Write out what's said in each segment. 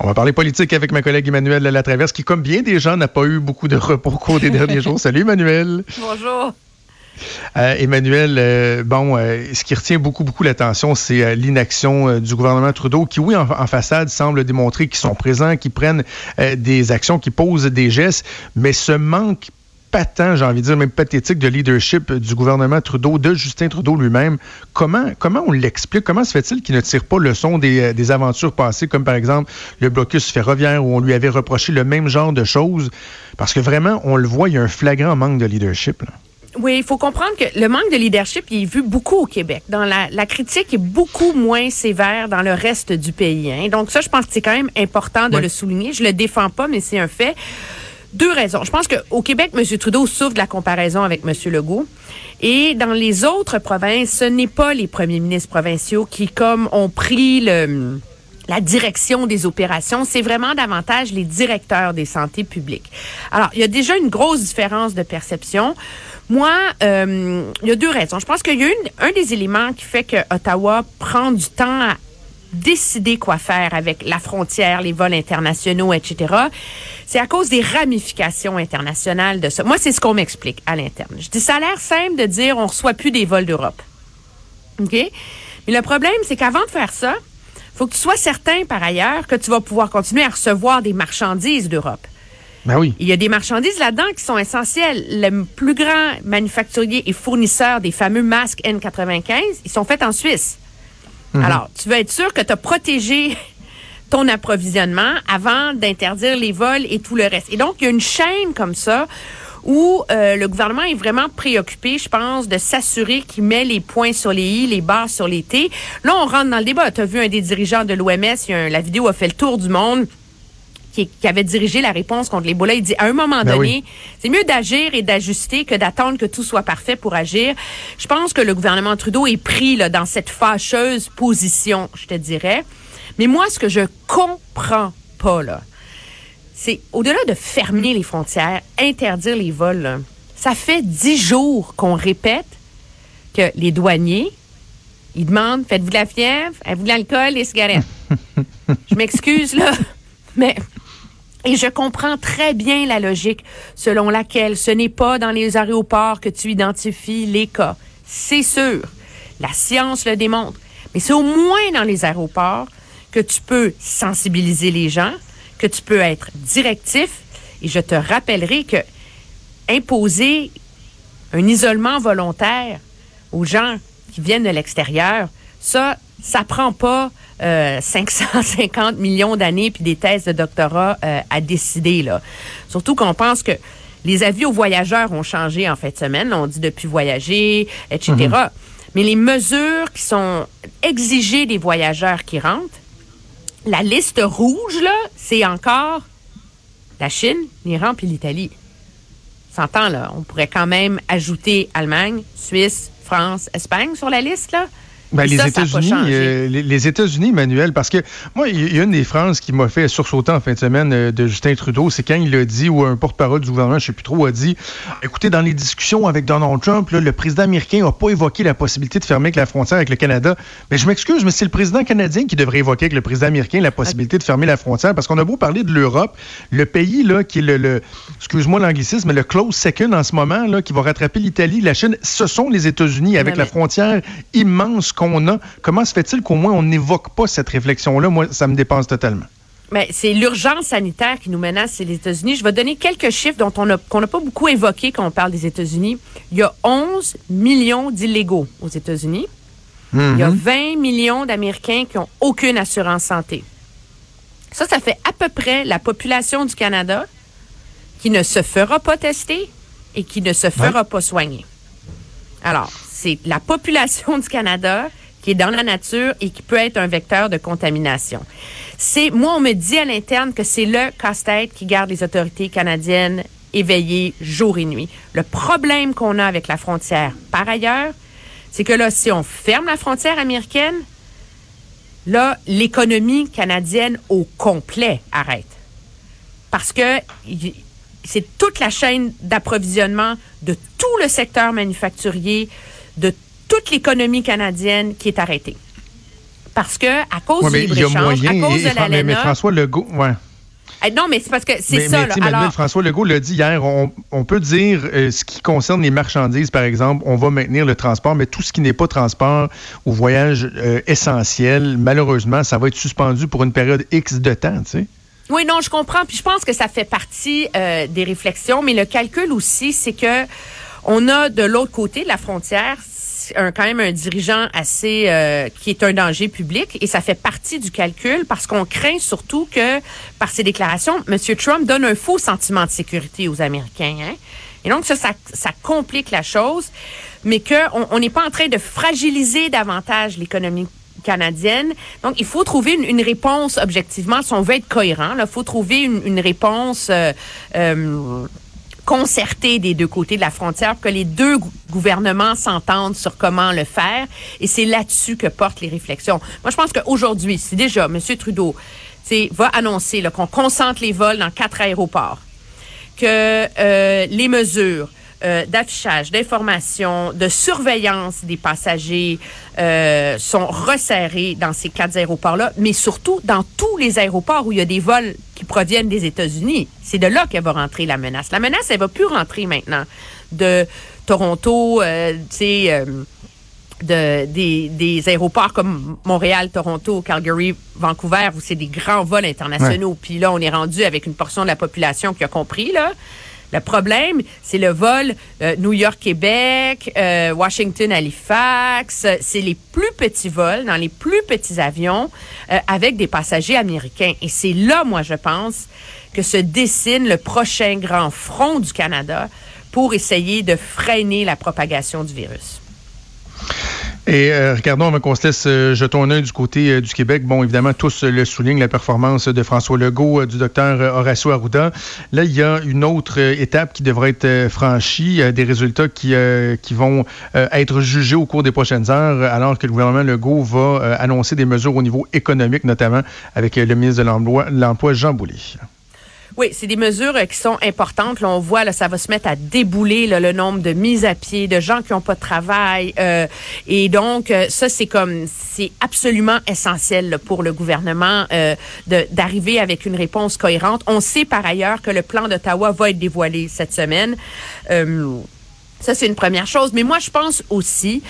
On va parler politique avec ma collègue Emmanuel Latraverse, qui, comme bien des gens, n'a pas eu beaucoup de repos au cours des derniers jours. Salut, Emmanuel. Bonjour. Euh, Emmanuel, euh, bon, euh, ce qui retient beaucoup, beaucoup l'attention, c'est l'inaction du gouvernement Trudeau, qui, oui, en, façade, semble démontrer qu'ils sont présents, qu'ils prennent des actions, qu'ils posent des gestes, mais ce manque patent, j'ai envie de dire, même pathétique de leadership du gouvernement Trudeau, de Justin Trudeau lui-même. Comment, comment on l'explique? Comment se fait-il qu'il ne tire pas le son des, des, aventures passées, comme par exemple le blocus ferroviaire où on lui avait reproché le même genre de choses? Parce que vraiment, on le voit, il y a un flagrant manque de leadership. Là. Oui, il faut comprendre que le manque de leadership, il est vu beaucoup au Québec. Dans la, la critique est beaucoup moins sévère dans le reste du pays. Hein. Donc ça, je pense que c'est quand même important de le souligner. Je le défends pas, mais c'est un fait. Deux raisons. Je pense qu'au Québec, M. Trudeau souffre de la comparaison avec M. Legault. Et dans les autres provinces, ce n'est pas les premiers ministres provinciaux qui, comme, ont pris la direction des opérations, c'est vraiment davantage les directeurs des santé publiques. Alors, il y a déjà une grosse différence de perception. Moi, euh, il y a deux raisons. Je pense qu'il y a un des éléments qui fait que Ottawa prend du temps à décider quoi faire avec la frontière, les vols internationaux, etc., c'est à cause des ramifications internationales de ça. Moi, c'est ce qu'on m'explique à l'interne. Je dis, ça a l'air simple de dire on reçoit plus des vols d'Europe. OK? Mais le problème, c'est qu'avant de faire ça, faut que tu sois certain, par ailleurs, que tu vas pouvoir continuer à recevoir des marchandises d'Europe. Ben oui. Il y a des marchandises là-dedans qui sont essentielles. Le plus grand manufacturier et fournisseur des fameux masques N95, ils sont faits en Suisse. Mhm. Alors, tu veux être sûr que tu as protégé ton approvisionnement avant d'interdire les vols et tout le reste. Et donc, il y a une chaîne comme ça où euh, le gouvernement est vraiment préoccupé, je pense, de s'assurer qu'il met les points sur les i, les barres sur les t. Là, on rentre dans le débat. Tu as vu un des dirigeants de l'OMS, la vidéo a fait le tour du monde. Qui, avait dirigé la réponse contre l'Ebola. Il dit, à un moment ben donné, c'est mieux d'agir et d'ajuster que d'attendre que tout soit parfait pour agir. Je pense que le gouvernement Trudeau est pris là, dans cette fâcheuse position, je te dirais. Mais moi, ce que je comprends pas, là, c'est au-delà de fermer les frontières, interdire les vols, ça fait dix jours qu'on répète que les douaniers, ils demandent, faites-vous de la fièvre, avez-vous de l'alcool, les cigarettes? je m'excuse, là, mais... Et je comprends très bien la logique selon laquelle ce n'est pas dans les aéroports que tu identifies les cas. C'est sûr. La science le démontre. Mais c'est au moins dans les aéroports que tu peux sensibiliser les gens, que tu peux être directif. Et je te rappellerai que imposer un isolement volontaire aux gens qui viennent de l'extérieur, ça, ça prend pas 550 euh, millions d'années puis des thèses de doctorat euh, à décider là. Surtout qu'on pense que les avis aux voyageurs ont changé en fin de semaine. on dit depuis voyager, etc. Mm-hmm. Mais les mesures qui sont exigées des voyageurs qui rentrent, la liste rouge, là, c'est encore la Chine, l'Iran puis l'Italie. S'entend, là. On pourrait quand même ajouter Allemagne, Suisse, France, Espagne sur la liste, là. Ben, les États-Unis, euh, les, États-Unis, Emmanuel, parce que moi, il y a une des phrases qui m'a fait sursauter en fin de semaine euh, de Justin Trudeau, c'est quand il a dit, ou un porte-parole du gouvernement, je ne sais plus trop, a dit, écoutez, dans les discussions avec Donald Trump, le président américain n'a pas évoqué la possibilité de fermer la frontière avec le Canada. Mais je m'excuse, mais c'est le président canadien qui devrait évoquer avec le président américain la possibilité de fermer la frontière, parce qu'on a beau parler de l'Europe, le pays là qui est le, excuse-moi l'anglicisme, mais le close second en ce moment, là, qui va rattraper l'Italie, la Chine, ce sont les États-Unis avec la frontière immense qu'on a. Comment se fait-il qu'au moins on n'évoque pas cette réflexion-là? Moi, ça me dépense totalement. Mais c'est l'urgence sanitaire qui nous menace, c'est les États-Unis. Je vais donner quelques chiffres dont on qu'on n'a pas beaucoup évoqué quand on parle des États-Unis. Il y a 11 millions d'illégaux aux États-Unis. Il y a 20 mm-hmm. millions d'Américains qui n'ont aucune assurance santé. Ça, ça fait à peu près la population du Canada qui ne se fera pas tester et qui ne se fera pas soigner. Alors, c'est la population du Canada qui est dans la nature et qui peut être un vecteur de contamination. C'est, moi, on me dit à l'interne que c'est le casse-tête qui garde les autorités canadiennes éveillées jour et nuit. Le problème qu'on a avec la frontière, par ailleurs, c'est que là, si on ferme la frontière américaine, là, l'économie canadienne au complet arrête. Parce que c'est toute la chaîne d'approvisionnement de tout le secteur manufacturier, de toute l'économie canadienne qui est arrêtée. Parce que à cause du libre-échange, à cause de la mais, François Legault, ouais. Eh, non, mais c'est parce que c'est ça. Mais, alors... François Legault l'a dit hier, on, peut dire euh, ce qui concerne les marchandises, par exemple, on va maintenir le transport, mais tout ce qui n'est pas transport ou voyage euh, essentiel, malheureusement, ça va être suspendu pour une période X de temps, tu sais. Oui, non, je comprends. Puis je pense que ça fait partie euh, des réflexions, mais le calcul aussi, c'est que on a de l'autre côté de la frontière un, quand même un dirigeant assez euh, qui est un danger public et ça fait partie du calcul parce qu'on craint surtout que par ses déclarations, M. Trump donne un faux sentiment de sécurité aux Américains. Hein? Et donc ça, ça, ça, complique la chose, mais qu'on n'est pas en train de fragiliser davantage l'économie canadienne. Donc, il faut trouver une, réponse objectivement, si on veut être cohérent. Il faut trouver une, réponse euh, euh, concertée des deux côtés de la frontière pour que les deux gouvernements s'entendent sur comment le faire. Et c'est là-dessus que portent les réflexions. Moi, je pense qu'aujourd'hui, si déjà M. Trudeau va annoncer qu'on concentre les vols dans quatre aéroports, que euh, les mesures euh, d'affichage, d'information, de surveillance des passagers euh, sont resserrés dans ces quatre aéroports-là, mais surtout dans tous les aéroports où il y a des vols qui proviennent des États-Unis. C'est de là qu'elle va rentrer la menace. La menace, elle va plus rentrer maintenant de Toronto, euh, tu sais. Euh, de, des, des, aéroports comme Montréal, Toronto, Calgary, Vancouver, où c'est des grands vols internationaux. Puis là, on est rendu avec une portion de la population qui a compris, là. Le problème, c'est le vol euh, New York-Québec, euh, Washington-Halifax. C'est les plus petits vols dans les plus petits avions euh, avec des passagers américains. Et c'est là, moi, je pense, que se dessine le prochain grand front du Canada pour essayer de freiner la propagation du virus. Et euh, regardons avant qu'on se laisse euh, un du côté euh, du Québec. Bon, évidemment, tous le soulignent, la performance de François Legault, du docteur Horacio Arruda. Là, il y a une autre étape qui devrait être franchie, des résultats qui, qui vont être jugés au cours des prochaines heures, alors que le gouvernement Legault va annoncer des mesures au niveau économique, notamment avec le ministre de l'Emploi, Jean Boulet. Oui, c'est des mesures euh, qui sont importantes. Là, on voit, là, ça va se mettre à débouler le nombre de mises à pied, de gens qui n'ont pas de travail. Euh, et donc, euh, ça, c'est comme, c'est absolument essentiel pour le gouvernement d'arriver avec une réponse cohérente. On sait par ailleurs que le plan d'Ottawa va être dévoilé cette semaine. ça, c'est une première chose. Mais moi, je pense aussi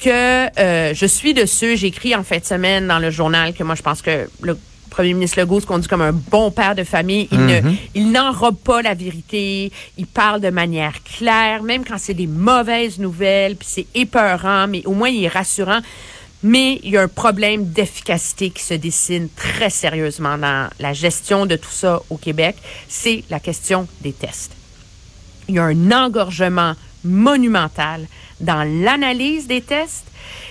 que je suis de ceux, j'ai écrit en fin de semaine dans le journal que moi, je pense que le premier ministre Legault se conduit comme un bon père de famille. Il mhm. il n'enrobe pas la vérité. Il parle de manière claire, même quand c'est des mauvaises nouvelles, puis c'est épeurant, mais au moins il est rassurant. Mais il y a un problème d'efficacité qui se dessine très sérieusement dans la gestion de tout ça au Québec. C'est la question des tests. Il y a un engorgement monumental dans l'analyse des tests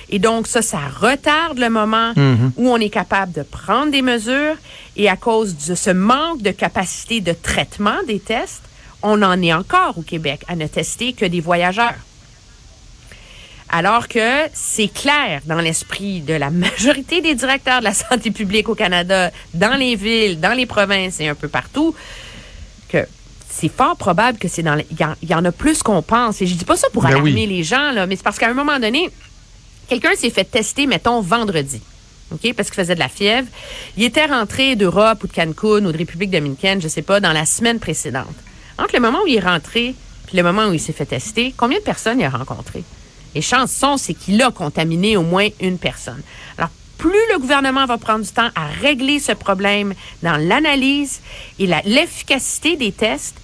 et donc, ça, ça retarde le moment mhm. où on est capable de prendre des mesures. Et à cause de ce manque de capacité de traitement des tests, on en est encore au Québec à ne tester que des voyageurs. Alors que c'est clair dans l'esprit de la majorité des directeurs de la santé publique au Canada, dans les villes, dans les provinces et un peu partout, que c'est fort probable que c'est dans il y, en a plus qu'on pense. Et je dis pas ça pour ben alarmer les gens là, mais c'est parce qu'à un moment donné, Quelqu'un s'est fait tester, mettons, vendredi. OK, parce qu'il faisait de la fièvre. Il était rentré d'Europe ou de Cancun ou de République dominicaine, je sais pas, dans la semaine précédente. Entre le moment où il est rentré puis le moment où il s'est fait tester, combien de personnes il a rencontré? Les chances sont, c'est qu'il a contaminé au moins une personne. Alors, plus le gouvernement va prendre du temps à régler ce problème dans l'analyse et l'efficacité des tests,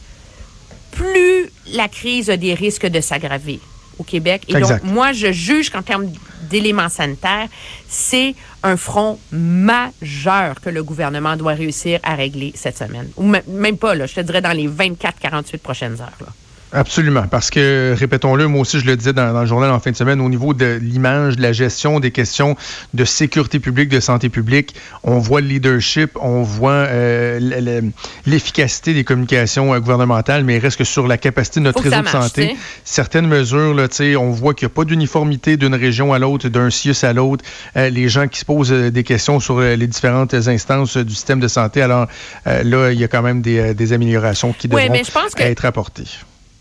plus la crise a des risques de s'aggraver au Québec. Et donc, moi, je juge qu'en termes d'éléments sanitaires, c'est un front majeur que le gouvernement doit réussir à régler cette semaine. Ou même pas, là, je te dirais dans les 24-48 prochaines heures. Là. Absolument, parce que, répétons-le, moi aussi je le disais dans, le journal en fin de semaine, au niveau de l'image, de la gestion des questions de sécurité publique, de santé publique, on voit le leadership, on voit euh, l'efficacité des communications euh, gouvernementales, mais il reste que sur la capacité de notre réseau de santé, certaines mesures, là, on voit qu'il n'y a pas d'uniformité d'une région à l'autre, d'un CIUS à l'autre, euh, les gens qui se posent des questions sur les différentes instances du système de santé, alors là, il y a quand même des, améliorations qui devront être apportées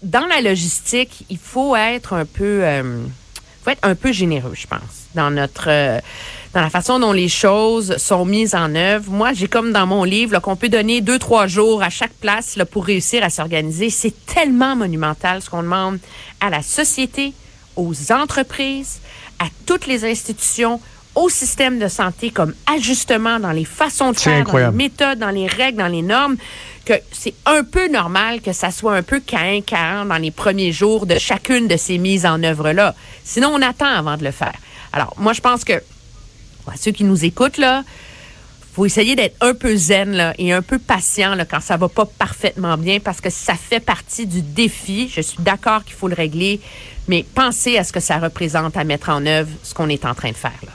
dans la logistique, il faut être un peu, euh, faut être un peu généreux, je pense, dans notre. Euh, dans la façon dont les choses sont mises en œuvre. Moi, j'ai comme dans mon livre qu'on peut donner deux, trois jours à chaque place là, pour réussir à s'organiser. C'est tellement monumental ce qu'on demande à la société, aux entreprises, à toutes les institutions, au système de santé comme ajustement dans les façons de faire, dans les méthodes, dans les règles, dans les normes, que c'est un peu normal que ça soit un peu cain dans les premiers jours de chacune de ces mises en œuvre-là. Sinon, on attend avant de le faire. Alors, moi, je pense que ceux qui nous écoutent, là, faut essayer d'être un peu zen et un peu patient quand ça va pas parfaitement bien parce que ça fait partie du défi. Je suis d'accord qu'il faut le régler, mais pensez à ce que ça représente à mettre en œuvre ce qu'on est en train de faire. Là.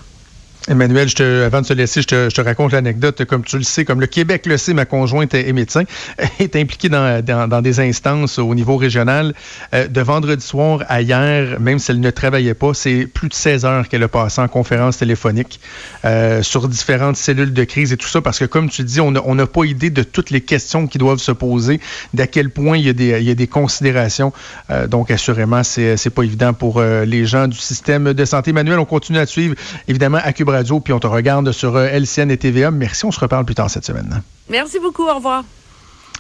Emmanuel, avant de se laisser, je te, raconte l'anecdote. Comme tu le sais, comme le Québec le sait, ma conjointe est médecin, est impliquée dans, dans, des instances au niveau régional. Euh, de vendredi soir à hier, même si elle ne travaillait pas, c'est plus de 16 heures qu'elle a passé en conférence téléphonique euh, sur différentes cellules de crise et tout ça, parce que comme tu dis, on n'a pas idée de toutes les questions qui doivent se poser, d'à quel point il y a des, il y a des considérations. Euh, donc, assurément, c'est pas évident pour les gens du système de santé. Emmanuel, on continue à suivre, évidemment, à Cube Radio, puis on te regarde sur euh, LCN et TVA. Merci, on se reparle plus tard cette semaine. Merci beaucoup, au revoir.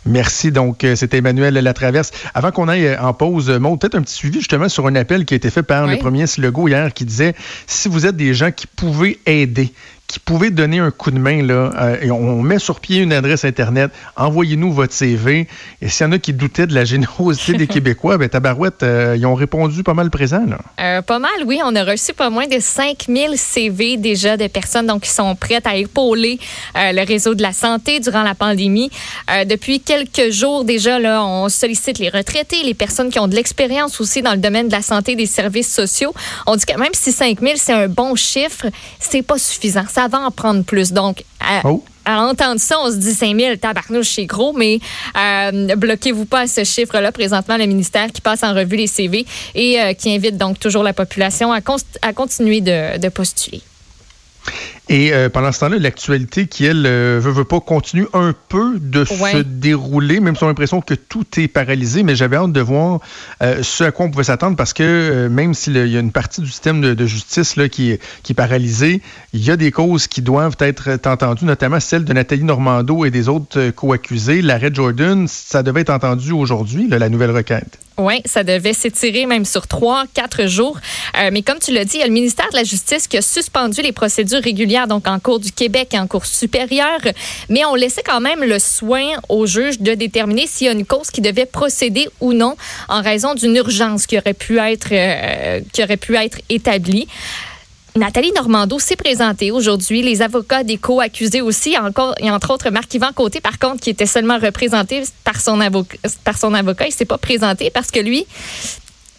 Merci. Donc, euh, c'était Emmanuel Latraverse. Avant qu'on aille euh, en pause, Maud, peut-être un petit suivi justement sur un appel qui a été fait par le premier Legault hier qui disait si vous êtes des gens qui pouvaient aider, qui pouvaient donner un coup de main, là, euh, et on met sur pied une adresse Internet, envoyez-nous votre CV. Et s'il y en a qui doutaient de la générosité des Québécois, ben, Tabarouette, euh, ils ont répondu pas mal présent. Là. Euh, pas mal, oui. On a reçu pas moins de 5000 CV déjà de personnes donc, qui sont prêtes à épauler le réseau de la santé durant la pandémie. depuis quelques jours déjà, là, on sollicite les retraités, les personnes qui ont de l'expérience aussi dans le domaine de la santé et des services sociaux. On dit que même si 5000, c'est un bon chiffre, c'est pas suffisant ça va en prendre plus. Donc, à, oh. entendre ça, on se dit 5 000, tabarnouche, c'est gros, mais euh, bloquez-vous pas à ce chiffre-là. Présentement, le ministère qui passe en revue les CV et euh, qui invite donc toujours la population à, à continuer de, de postuler. Et euh, pendant ce temps-là, l'actualité qui, elle, euh, veut, veut pas, continue un peu de se dérouler, même si on a l'impression que tout est paralysé. Mais j'avais hâte de voir euh, ce à quoi on pouvait s'attendre parce que même s'il y a une partie du système de, justice là, qui, est, qui est paralysée, il y a des causes qui doivent être entendues, notamment celle de Nathalie Normando et des autres co-accusés. L'arrêt Jordan, ça devait être entendu aujourd'hui, la nouvelle requête. Oui, ça devait s'étirer même sur trois, quatre jours. mais comme tu l'as dit, il y a le ministère de la Justice qui a suspendu les procédures régulières donc en cours du Québec et en cours supérieur, mais on laissait quand même le soin au juge de déterminer s'il y a une cause qui devait procéder ou non en raison d'une urgence qui aurait pu être, euh, qui aurait pu être établie. Nathalie Normando s'est présentée aujourd'hui. Les avocats des co-accusés aussi, encore, et entre autres Marc-Yvan Côté, par contre, qui était seulement représenté par son avocat. Par son avocat. Il s'est pas présenté parce que lui,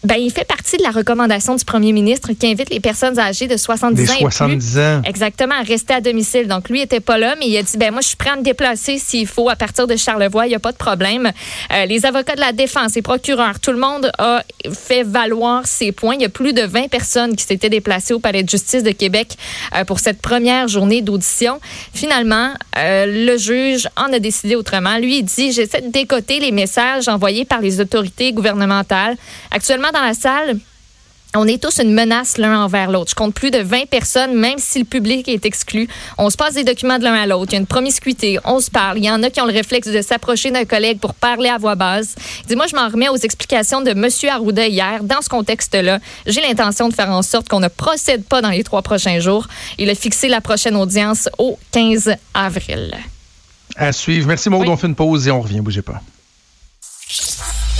ben, il fait partie de la recommandation du premier ministre qui invite les personnes âgées de 70 ans. 70 ans. Exactement, à rester à domicile. Donc, lui était pas là, mais il a dit, ben, moi, je suis prêt à me déplacer s'il faut à partir de Charlevoix. Il n'y a pas de problème. Euh, les avocats de la défense, les procureurs, tout le monde a fait valoir ses points. Il y a plus de 20 personnes qui s'étaient déplacées au Palais de justice de Québec euh, pour cette première journée d'audition. Finalement, euh, le juge en a décidé autrement. Lui, il dit, j'essaie de décoter les messages envoyés par les autorités gouvernementales. Actuellement, dans la salle, on est tous une menace l'un envers l'autre. Je compte plus de 20 personnes, même si le public est exclu. On se passe des documents de l'un à l'autre. Il y a une promiscuité. On se parle. Il y en a qui ont le réflexe de s'approcher d'un collègue pour parler à voix basse. Dis-moi, je m'en remets aux explications de M. Arruda hier. Dans ce contexte-là, j'ai l'intention de faire en sorte qu'on ne procède pas dans les trois prochains jours. Il a fixé la prochaine audience au 15 avril. À suivre. Merci, Maud. On fait une pause et on revient. Bougez pas.